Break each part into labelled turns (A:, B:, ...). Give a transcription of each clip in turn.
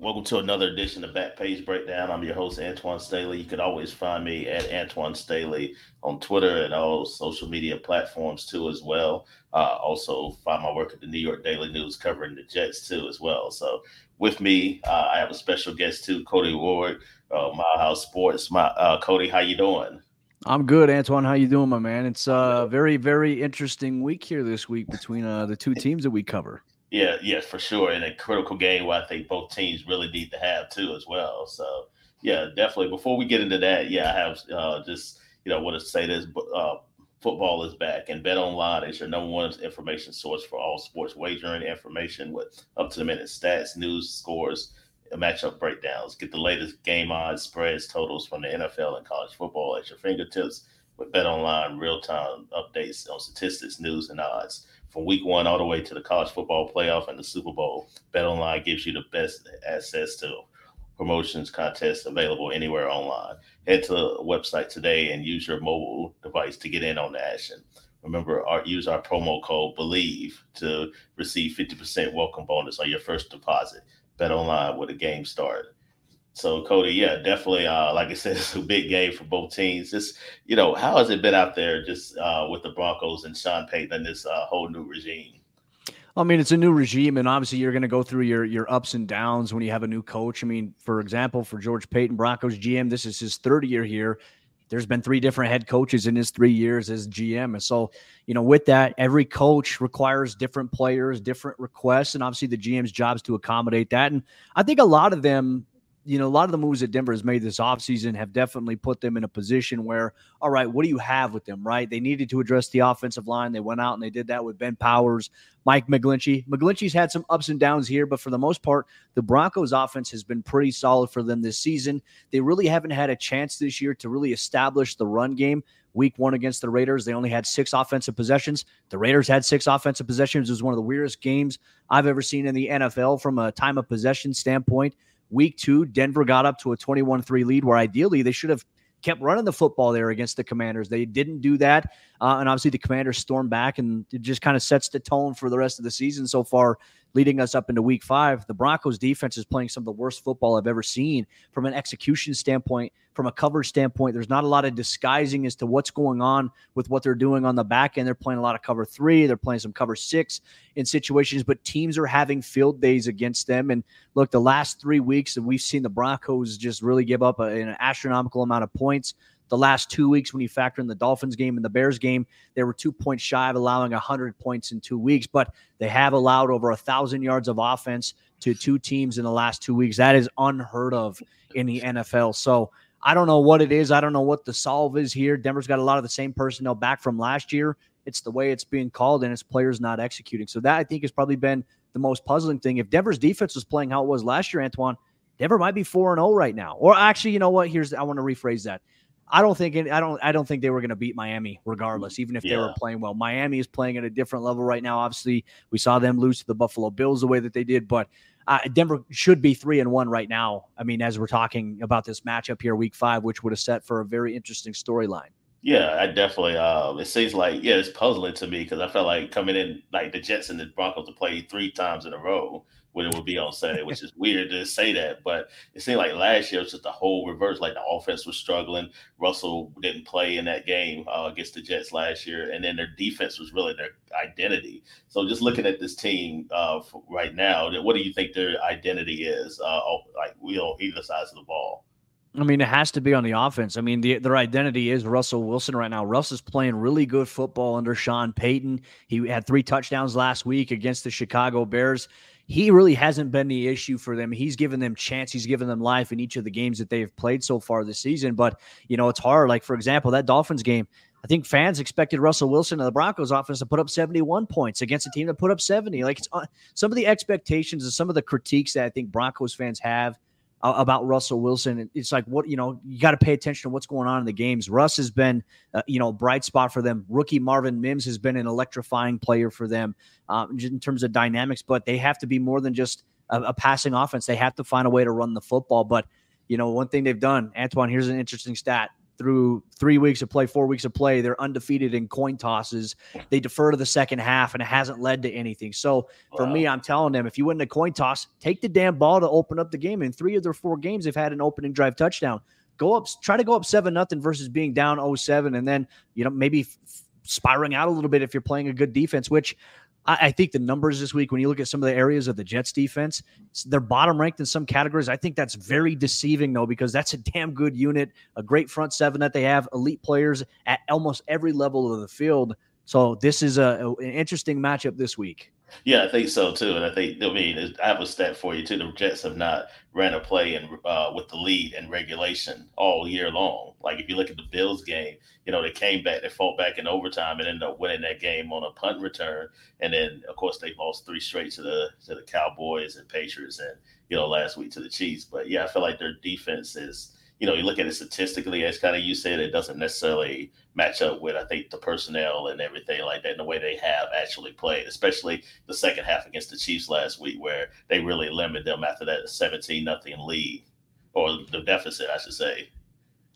A: Welcome to another edition of Back Page Breakdown. I'm your host, Antoine Staley. You can always find me at Antoine Staley on Twitter and all social media platforms too, as well. Uh, also, find my work at the New York Daily News covering the Jets too, as well. So, with me, uh, I have a special guest too, Cody Roark, uh, Mile High Sports. My uh, Cody, how you doing?
B: I'm good, Antoine. How you doing, my man? It's a very, very interesting week here this week between uh, the two teams that we cover.
A: Yeah, yes, for sure. And a critical game where I think both teams really need to have too as well. So yeah, definitely. Before we get into that, yeah, I have uh, just you know want to say this. Uh, football is back, and Bet Online is your number one information source for all sports wagering information with up to the minute stats, news, scores, matchup breakdowns. Get the latest game odds, spreads, totals from the NFL and college football at your fingertips with Bet Online real time updates on statistics, news, and odds from week one all the way to the college football playoff and the Super Bowl. BetOnline gives you the best access to promotions, contests available anywhere online. Head to the website today and use your mobile device to get in on the action. Remember, our, use our promo code BELIEVE to receive 50% welcome bonus on your first deposit. Bet online with a game start. So Cody, yeah, definitely. Uh, like I said, it's a big game for both teams. Just you know, how has it been out there, just uh, with the Broncos and Sean Payton and this uh, whole new regime?
B: I mean, it's a new regime, and obviously you're going to go through your your ups and downs when you have a new coach. I mean, for example, for George Paton, Broncos GM, this is his third year here. There's been three different head coaches in his three years as GM, and so you know, with that, every coach requires different players, different requests, and obviously the GM's job is to accommodate that. And I think a lot of them you know, a lot of the moves that Denver has made this offseason have definitely put them in a position where, all right, what do you have with them, right? They needed to address the offensive line. They went out and they did that with Ben Powers, Mike McGlinchey. McGlinchey's had some ups and downs here, but for the most part, the Broncos offense has been pretty solid for them this season. They really haven't had a chance this year to really establish the run game. Week one against the Raiders, they only had six offensive possessions. The Raiders had six offensive possessions. It was one of the weirdest games I've ever seen in the NFL from a time of possession standpoint. Week two, Denver got up to a 21 3 lead where ideally they should have kept running the football there against the Commanders. They didn't do that. Uh, and obviously, the Commanders stormed back, and it just kind of sets the tone for the rest of the season so far leading us up into week five. The Broncos defense is playing some of the worst football I've ever seen from an execution standpoint, from a coverage standpoint. There's not a lot of disguising as to what's going on with what they're doing on the back end. They're playing a lot of cover three, they're playing some cover six in situations, but teams are having field days against them. And look, the last three weeks that we've seen the Broncos just really give up a, an astronomical amount of points the last two weeks when you factor in the Dolphins game and the Bears game, they were two points shy of allowing 100 points in two weeks, but they have allowed over a thousand yards of offense to two teams in the last two weeks. That is unheard of in the NFL. So I don't know what it is. I don't know what the solve is here. Denver's got a lot of the same personnel back from last year. It's the way it's being called, and its players not executing. So that I think has probably been the most puzzling thing. If Denver's defense was playing how it was last year, Antoine, Denver might be four and zero oh right now. Or actually, you know what? Here's I want to rephrase that. I don't think I don't I don't think they were going to beat Miami regardless, even if yeah. they were playing well. Miami is playing at a different level right now. Obviously, we saw them lose to the Buffalo Bills the way that they did, but uh, Denver should be three and one right now. I mean, as we're talking about this matchup here, Week Five, which would have set for a very interesting storyline.
A: Yeah, I definitely. Um, it seems like yeah, it's puzzling to me because I felt like coming in like the Jets and the Broncos to play three times in a row when it would be on Sunday, which is weird to say that. But it seemed like last year was just the whole reverse. Like the offense was struggling. Russell didn't play in that game uh, against the Jets last year, and then their defense was really their identity. So just looking at this team uh, right now, what do you think their identity is? Uh, like we on either sides of the ball.
B: I mean, it has to be on the offense. I mean, the, their identity is Russell Wilson right now. Russ is playing really good football under Sean Payton. He had three touchdowns last week against the Chicago Bears he really hasn't been the issue for them. He's given them chance. He's given them life in each of the games that they've played so far this season. But, you know, it's hard. Like, for example, that Dolphins game, I think fans expected Russell Wilson and the Broncos offense to put up 71 points against a team that put up 70. Like, it's uh, some of the expectations and some of the critiques that I think Broncos fans have about Russell Wilson. It's like what you know, you got to pay attention to what's going on in the games. Russ has been, uh, you know, bright spot for them. Rookie Marvin Mims has been an electrifying player for them uh, in terms of dynamics. But they have to be more than just a, a passing offense. They have to find a way to run the football. But you know, one thing they've done, Antoine. Here's an interesting stat through three weeks of play, four weeks of play, they're undefeated in coin tosses. They defer to the second half, and it hasn't led to anything. So for wow. me, I'm telling them if you win the coin toss, take the damn ball to open up the game. In three of their four games, they've had an opening drive touchdown. Go up, try to go up seven nothing versus being down 07 and then you know maybe f- spiraling out a little bit if you're playing a good defense, which I, I, think the numbers this week, when you look at some of the areas of the Jets defense, they're bottom ranked in some categories. I think that's very deceiving, though, because that's a damn good unit, a great front seven that they have, elite players at almost every level of the field. So this is a, an interesting matchup this week.
A: Yeah, I think so too, and I think I mean I have a stat for you too. The Jets have not ran a play in uh, with the lead and regulation all year long. Like if you look at the Bills game, you know they came back, they fought back in overtime, and ended up winning that game on a punt return. And then of course they lost three straight to the to the Cowboys and Patriots, and you know last week to the Chiefs. But yeah, I feel like their defense is you know, you look at it statistically, as kind of you said, it doesn't necessarily match up with, I think, the personnel and everything like that, and the way they have actually played, especially the second half against the Chiefs last week, where they really limited them after that 17 nothing lead or the deficit, I should say.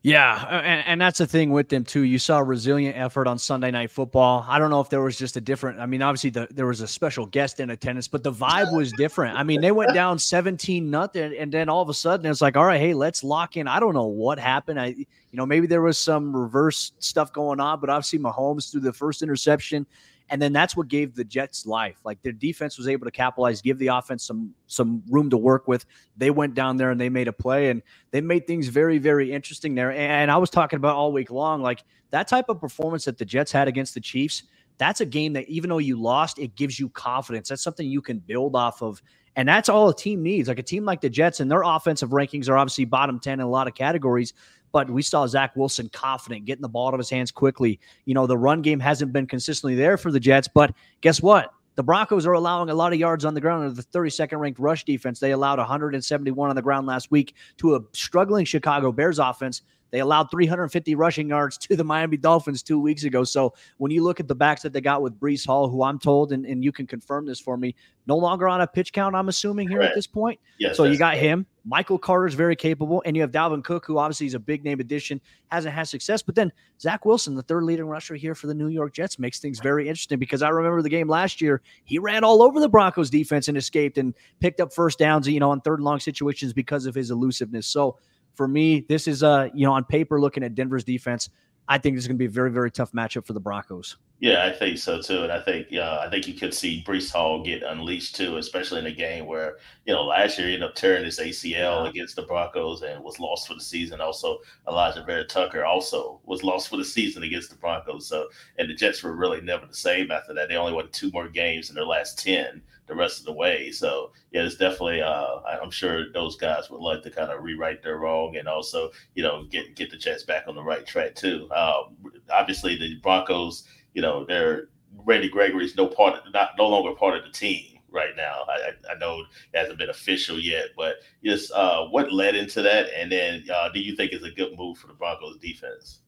B: Yeah, and, and that's the thing with them too. You saw a resilient effort on Sunday Night Football. I don't know if there was just a different. I mean, obviously the, there was a special guest in attendance, but the vibe was different. I mean, they went down seventeen nothing, and then all of a sudden it's like, all right, hey, let's lock in. I don't know what happened. I, you know, maybe there was some reverse stuff going on, but obviously Mahomes threw the first interception and then that's what gave the Jets life. Like their defense was able to capitalize, give the offense some some room to work with. They went down there and they made a play, and they made things very very interesting there. And I was talking about all week long, like that type of performance that the Jets had against the Chiefs. That's a game that even though you lost, it gives you confidence. That's something you can build off of. And that's all a team needs. Like a team like the Jets and their offensive rankings are obviously bottom 10 in a lot of categories, but we saw Zach Wilson confident, getting the ball out of his hands quickly. You know, the run game hasn't been consistently there for the Jets, but guess what? The Broncos are allowing a lot of yards on the ground of the 32nd ranked rush defense. They allowed 171 on the ground last week to a struggling Chicago Bears offense they allowed 350 rushing yards to the Miami Dolphins two weeks ago. So when you look at the backs that they got with Breece Hall, who I'm told, and, and you can confirm this for me, no longer on a pitch count, I'm assuming here Correct. at this point. Yes, so you got him. Michael Carter is very capable, and you have Dalvin Cook, who obviously is a big name addition, hasn't had success. But then Zach Wilson, the third leading rusher here for the New York Jets, makes things very interesting because I remember the game last year. He ran all over the Broncos defense and escaped and picked up first downs, you know, on third and long situations because of his elusiveness. So for me, this is uh, you know, on paper looking at Denver's defense, I think this is going to be a very, very tough matchup for the Broncos.
A: Yeah, I think so too, and I think yeah, I think you could see Breece Hall get unleashed too, especially in a game where you know last year he ended up tearing his ACL yeah. against the Broncos and was lost for the season. Also, Elijah Vera-Tucker also was lost for the season against the Broncos. So, and the Jets were really never the same after that. They only won two more games in their last ten the rest of the way. So yeah, it's definitely. Uh, I'm sure those guys would like to kind of rewrite their wrong and also you know get get the Jets back on the right track too. Um, obviously, the Broncos you know, they're Randy Gregory's no part of, not no longer part of the team right now. I, I know it hasn't been official yet, but just uh, what led into that, and then uh, do you think it's a good move for the Broncos defense?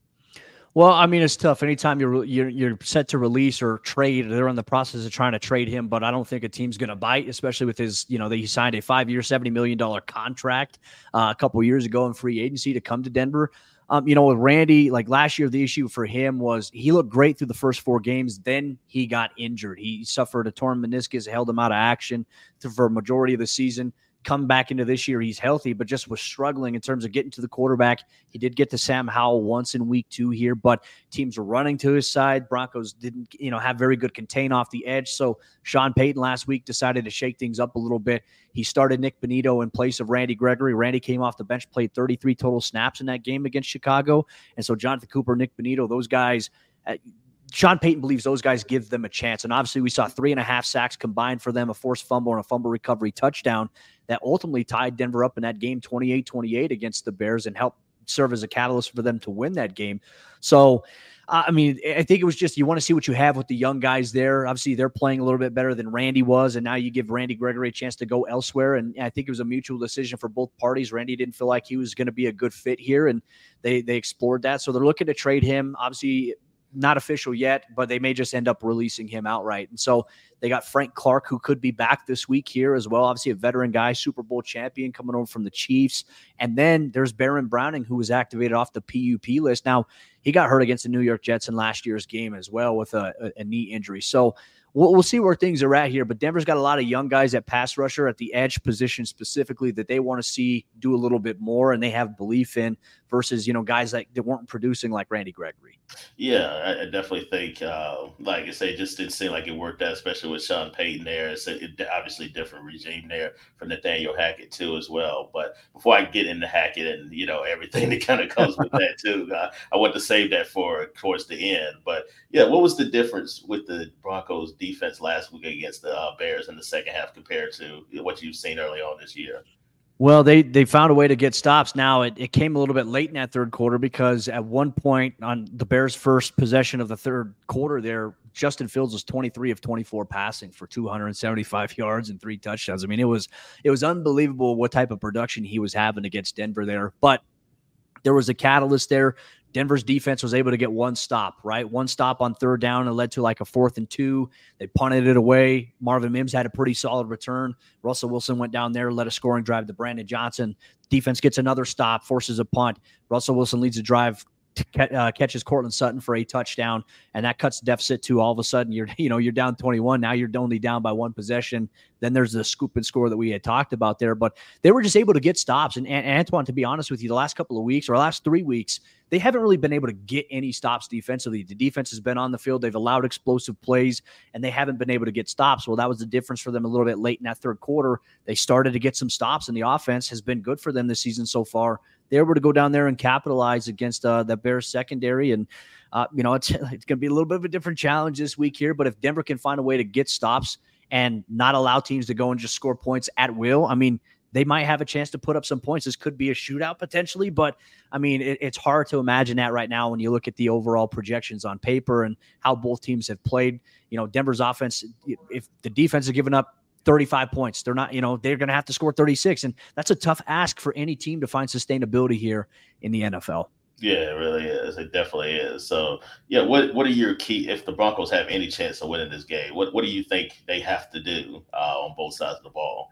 B: Well, I mean, it's tough. Anytime you're you're, you're set to release or trade, they're in the process of trying to trade him. But I don't think a team's going to bite, especially with his. You know, that he signed a five year, seventy million dollar contract uh, a couple years ago in free agency to come to Denver. Um, you know, with Randy, like last year, the issue for him was he looked great through the first four games. Then he got injured. He suffered a torn meniscus, held him out of action for a majority of the season come back into this year. He's healthy, but just was struggling in terms of getting to the quarterback. He did get to Sam Howell once in week two here, but teams were running to his side. Broncos didn't, you know, have very good contain off the edge. So Sean Payton last week decided to shake things up a little bit. He started Nik Bonitto in place of Randy Gregory. Randy came off the bench, played 33 total snaps in that game against Chicago. And so Jonathan Cooper, Nik Bonitto, those guys, uh, Sean Payton believes those guys give them a chance. And obviously, we saw three and a half sacks combined for them, a forced fumble and a fumble recovery touchdown that ultimately tied Denver up in that game 28 28 against the Bears and helped serve as a catalyst for them to win that game. So uh, I mean, I think it was just you want to see what you have with the young guys there. Obviously, they're playing a little bit better than Randy was, and now you give Randy Gregory a chance to go elsewhere. And I think it was a mutual decision for both parties. Randy didn't feel like he was going to be a good fit here, and they they explored that. So they're looking to trade him. Obviously, not official yet, but they may just end up releasing him outright. And so they got Frank Clark, who could be back this week here as well. Obviously, a veteran guy, Super Bowl champion coming over from the Chiefs. And then there's Baron Browning, who was activated off the PUP list. Now, he got hurt against the New York Jets in last year's game as well with a, a, a knee injury. So we'll, we'll see where things are at here. But Denver's got a lot of young guys at pass rusher at the edge position specifically that they want to see do a little bit more and they have belief in versus, you know, guys that, that weren't producing like Randy Gregory.
A: Yeah, I, I definitely think, uh, like I say, just didn't seem like it worked out, especially with Sean Payton there. It's a, it, obviously different regime there for Nathaniel Hackett too, as well. But before I get into Hackett and you know everything that kind of comes with that too, uh, I want to save that for towards the end. But yeah, what was the difference with the Broncos defense last week against the uh, Bears in the second half compared to what you've seen early on this year?
B: Well, they they found a way to get stops. Now it, it came a little bit late in that third quarter because at one point on the Bears' first possession of the third quarter, there Justin Fields was 23 of 24 passing for 275 yards and three touchdowns. I mean, it was it was unbelievable what type of production he was having against Denver there. But there was a catalyst there. Denver's defense was able to get one stop, right? One stop on third down and led to like a fourth and two. They punted it away. Marvin Mims had a pretty solid return. Russell Wilson went down there, led a scoring drive to Brandon Johnson. Defense gets another stop, forces a punt. Russell Wilson leads a drive uh, catches Courtland Sutton for a touchdown, and that cuts deficit to all of a sudden you're you know you're down 21. Now you're only down by one possession. Then there's the scoop and score that we had talked about there, but they were just able to get stops. And, and Antoine, to be honest with you, the last couple of weeks or last three weeks, they haven't really been able to get any stops defensively. The defense has been on the field. They've allowed explosive plays, and they haven't been able to get stops. Well, that was the difference for them a little bit late in that third quarter. They started to get some stops, and the offense has been good for them this season so far they were to go down there and capitalize against uh, the Bears secondary. And, uh, you know, it's, it's going to be a little bit of a different challenge this week here. But if Denver can find a way to get stops and not allow teams to go and just score points at will, I mean, they might have a chance to put up some points. This could be a shootout potentially, but I mean, it, it's hard to imagine that right now when you look at the overall projections on paper and how both teams have played. You know, Denver's offense, if the defense is giving up 35 points. They're not, you know, they're going to have to score 36. And that's a tough ask for any team to find sustainability here in the NFL.
A: Yeah, it really is. It definitely is. So, yeah, what what are your key if the Broncos have any chance of winning this game? What what do you think they have to do uh, on both sides of the ball?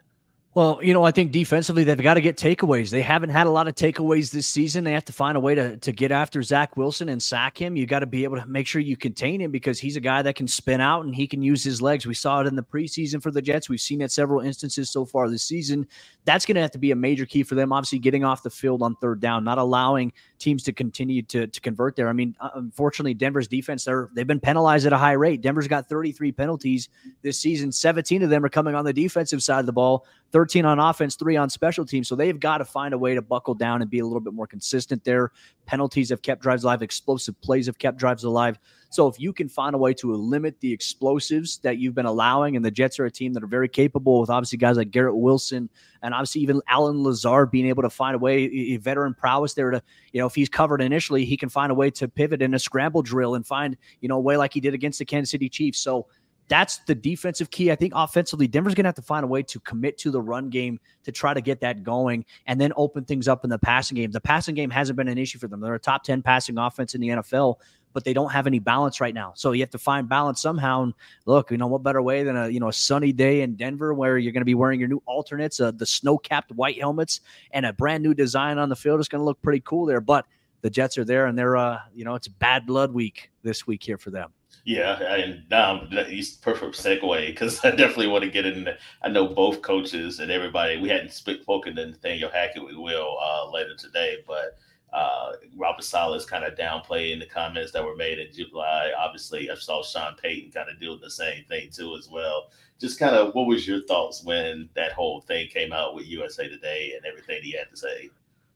B: Well, you know, I think defensively they've got to get takeaways. They haven't had a lot of takeaways this season. They have to find a way to, to get after Zach Wilson and sack him. You got to be able to make sure you contain him because he's a guy that can spin out and he can use his legs. We saw it in the preseason for the Jets. We've seen it several instances so far this season. That's going to have to be a major key for them. Obviously, getting off the field on third down, not allowing teams to continue to, to convert there. I mean, uh, unfortunately, Denver's defense, they're, they've been penalized at a high rate. Denver's got 33 penalties this season. 17 of them are coming on the defensive side of the ball, 13 on offense, three on special teams. So they've got to find a way to buckle down and be a little bit more consistent there. Penalties have kept drives alive, explosive plays have kept drives alive. So if you can find a way to limit the explosives that you've been allowing, and the Jets are a team that are very capable with obviously guys like Garrett Wilson and obviously even Allen Lazard being able to find a way, veteran prowess there to, you know, if he's covered initially, he can find a way to pivot in a scramble drill and find, you know, a way like he did against the Kansas City Chiefs. So that's the defensive key. I think offensively, Denver's going to have to find a way to commit to the run game to try to get that going and then open things up in the passing game. The passing game hasn't been an issue for them. They're a top 10 passing offense in the NFL, but they don't have any balance right now. So you have to find balance somehow. And look, you know, what better way than a, you know, a sunny day in Denver where you're going to be wearing your new alternates, uh, the snow capped white helmets and a brand new design on the field. It's going to look pretty cool there. But the Jets are there and they're, uh, you know, it's bad blood week this week here for them.
A: Yeah, and now he's perfect segue because I definitely want to get in. I know both coaches and everybody. We hadn't spoken to Nathaniel Hackett. We will uh, later today, but uh, Robert Saleh's kind of downplaying the comments that were made in July. Obviously, I saw Sean Payton kind of doing the same thing too as well. Just kind of, what was your thoughts when that whole thing came out with USA Today and everything he had to say?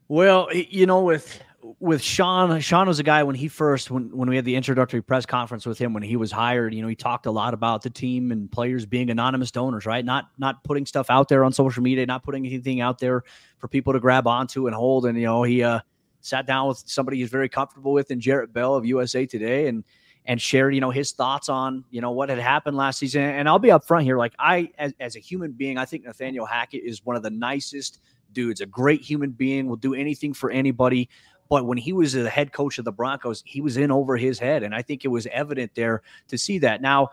B: Well, you know, with with Sean, Sean was a guy when he first when when we had the introductory press conference with him when he was hired. You know, he talked a lot about the team and players being anonymous donors, right? Not not putting stuff out there on social media, not putting anything out there for people to grab onto and hold. And you know, he uh sat down with somebody he's very comfortable with in Jarrett Bell of USA Today and and shared, you know, his thoughts on, you know, what had happened last season. And I'll be upfront here. Like I, as, as a human being, I think Nathaniel Hackett is one of the nicest dudes, a great human being, will do anything for anybody. But when he was the head coach of the Broncos, he was in over his head. And I think it was evident there to see that. Now,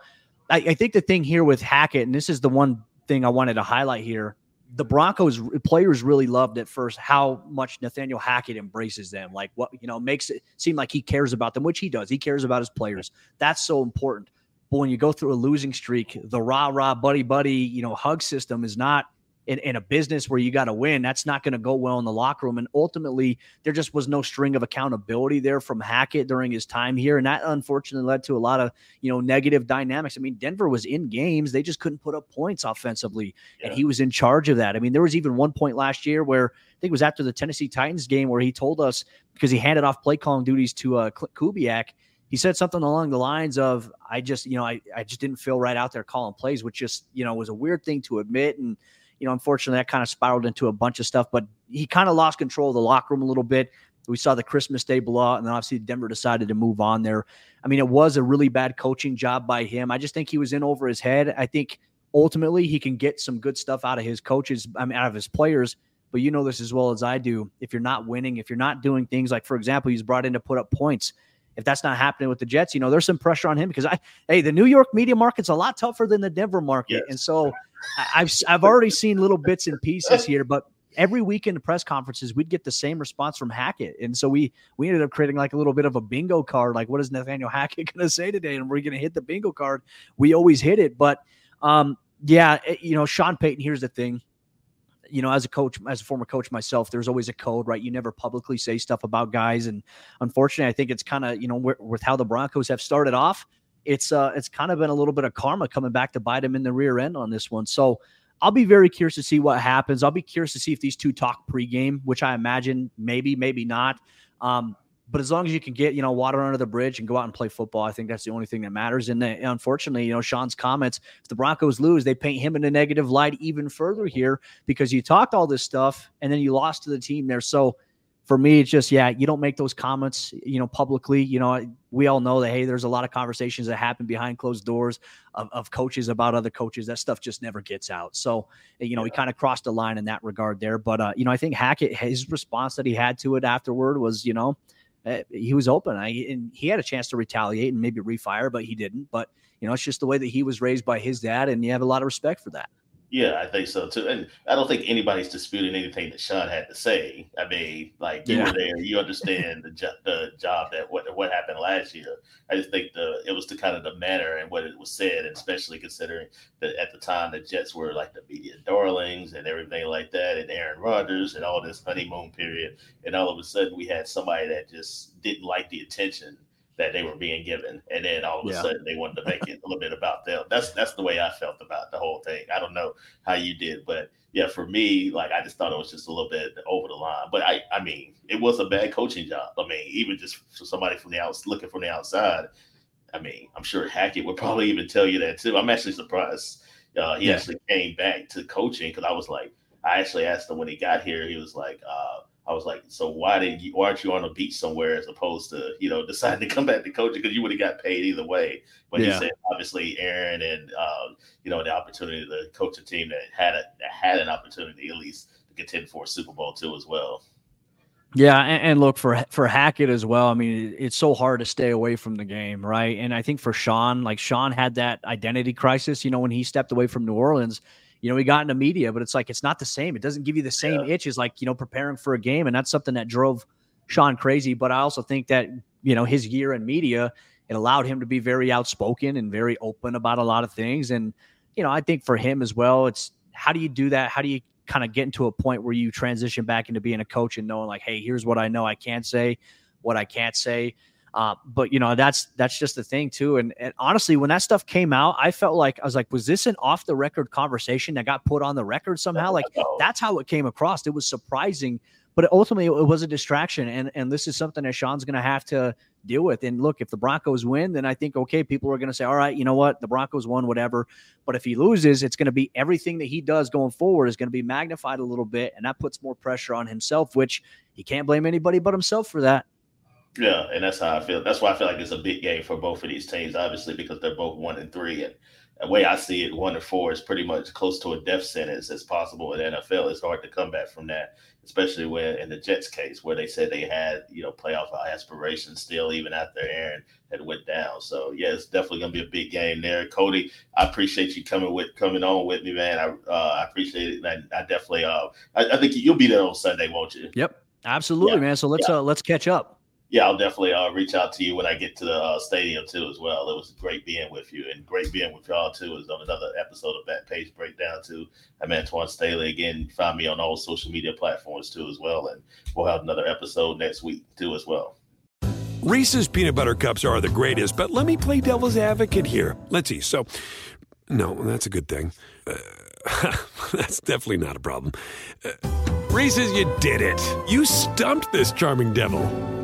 B: I, I think the thing here with Hackett, and this is the one thing I wanted to highlight here the Broncos players really loved at first how much Nathaniel Hackett embraces them. Like what, you know, makes it seem like he cares about them, which he does. He cares about his players. That's so important. But when you go through a losing streak, the rah rah buddy buddy, you know, hug system is not in, in a business where you got to win, that's not going to go well in the locker room. And ultimately, there just was no string of accountability there from Hackett during his time here. And that unfortunately led to a lot of, you know, negative dynamics. I mean, Denver was in games, they just couldn't put up points offensively. Yeah. And he was in charge of that. I mean, there was even one point last year where I think it was after the Tennessee Titans game where he told us because he handed off play calling duties to uh, Kubiak he said something along the lines of, I just, you know, I, I just didn't feel right out there calling plays, which just, you know, was a weird thing to admit. And you know, unfortunately, that kind of spiraled into a bunch of stuff. But he kind of lost control of the locker room a little bit. We saw the Christmas Day blowout, and then obviously Denver decided to move on there. I mean, it was a really bad coaching job by him. I just think he was in over his head. I think ultimately he can get some good stuff out of his coaches, I mean, out of his players. But you know this as well as I do. If you're not winning, if you're not doing things like, for example, he's brought in to put up points. If that's not happening with the Jets, you know, there's some pressure on him because I, hey, the New York media market's a lot tougher than the Denver market. Yes. And so I've I've already seen little bits and pieces here, but every week in the press conferences, we'd get the same response from Hackett. And so we we ended up creating like a little bit of a bingo card. Like, what is Nathaniel Hackett going to say today? And we're going to hit the bingo card. We always hit it. But um, yeah, it, you know, Sean Payton, here's the thing. You know, as a coach, as a former coach myself, there's always a code, right? You never publicly say stuff about guys. And unfortunately, I think it's kind of, you know, with how the Broncos have started off, it's uh it's kind of been a little bit of karma coming back to bite them in the rear end on this one. So I'll be very curious to see what happens. I'll be curious to see if these two talk pregame, which I imagine maybe, maybe not. Um, but as long as you can get, you know, water under the bridge and go out and play football, I think that's the only thing that matters. And uh, unfortunately, you know, Sean's comments, if the Broncos lose, they paint him in a negative light even further here because you talked all this stuff and then you lost to the team there. So for me, it's just yeah, you don't make those comments, you know, publicly. You know, we all know that hey, there's a lot of conversations that happen behind closed doors of, of coaches about other coaches. That stuff just never gets out. So, you know, yeah. he kind of crossed the line in that regard there. But uh, you know, I think Hackett, his response that he had to it afterward was, you know, eh, he was open. I, and he had a chance to retaliate and maybe refire, but he didn't. But you know, it's just the way that he was raised by his dad, and you have a lot of respect for that.
A: Yeah, I think so too. And I don't think anybody's disputing anything that Sean had to say. I mean, like you yeah. were there, you understand the jo- the job that what what happened last year. I just think the it was the kind of the manner and what it was said, and especially considering that at the time the Jets were like the media darlings and everything like that, and Aaron Rodgers and all this honeymoon period, and all of a sudden we had somebody that just didn't like the attention that they were being given, and then all of a yeah. sudden they wanted to make it a little bit about them. That's that's the way I felt about the whole thing. I don't know how you did, but yeah, for me, like I just thought it was just a little bit over the line. But I, I mean, it was a bad coaching job. I mean, even just for somebody from the outside looking from the outside, I mean, I'm sure Hackett would probably even tell you that too. I'm actually surprised uh, he yeah. actually came back to coaching because I was like, I actually asked him when he got here. He was like, uh, I was like, so why did you? Why aren't you on a beach somewhere as opposed to you know deciding to come back to coaching because you would have got paid either way. But yeah. he said obviously Aaron and um, you know the opportunity to coach a team that had a that had an opportunity at least to contend for a Super Bowl too as well.
B: Yeah, and, and, look for for Hackett as well. I mean, it's so hard to stay away from the game, right? And I think for Sean, like Sean had that identity crisis. You know, when he stepped away from New Orleans, you know, he got into media, but it's like it's not the same. It doesn't give you the same yeah. itch as like, you know, preparing for a game. And that's something that drove Sean crazy. But I also think that, you know, his year in media, it allowed him to be very outspoken and very open about a lot of things. And, you know, I think for him as well, it's how do you do that? How do you kind of get into a point where you transition back into being a coach and knowing like, hey, here's what I know I can say, what I can't say. Uh, but you know that's that's just the thing too. And, and, honestly, when that stuff came out, I felt like I was like, was this an off the record conversation that got put on the record somehow? Like that's how it came across. It was surprising, but ultimately it was a distraction. And and this is something that Sean's going to have to deal with. And look, if the Broncos win, then I think okay, people are going to say, all right, you know what, the Broncos won, whatever. But if he loses, it's going to be everything that he does going forward is going to be magnified a little bit, and that puts more pressure on himself, which he can't blame anybody but himself for that.
A: Yeah, and that's how I feel. That's why I feel like it's a big game for both of these teams, obviously, because they're both one and three. And the way I see it, one and four is pretty much close to a death sentence as possible in NFL. It's hard to come back from that, especially when in the Jets case where they said they had, you know, playoff aspirations still even after Aaron had went down. So yeah, it's definitely gonna be a big game there. Cody, I appreciate you coming with coming on with me, man. I uh, I appreciate it. And I, I definitely uh I, I, think you'll be there on Sunday, won't you?
B: Yep. Absolutely, yeah. man. So let's yeah. uh let's catch up
A: yeah, I'll definitely uh, reach out to you when I get to the uh, stadium too, as well. It was great being with you, and great being with y'all too. Is on another episode of Back Page Breakdown too. I'm Antoine Staley again. Find me on all social media platforms too, as well, and we'll have another episode next week too, as well.
C: Reese's peanut butter cups are the greatest, but let me play devil's advocate here. Let's see. So, no, that's a good thing. Uh, that's definitely not a problem. Uh, Reese's, you did it. You stumped this charming devil.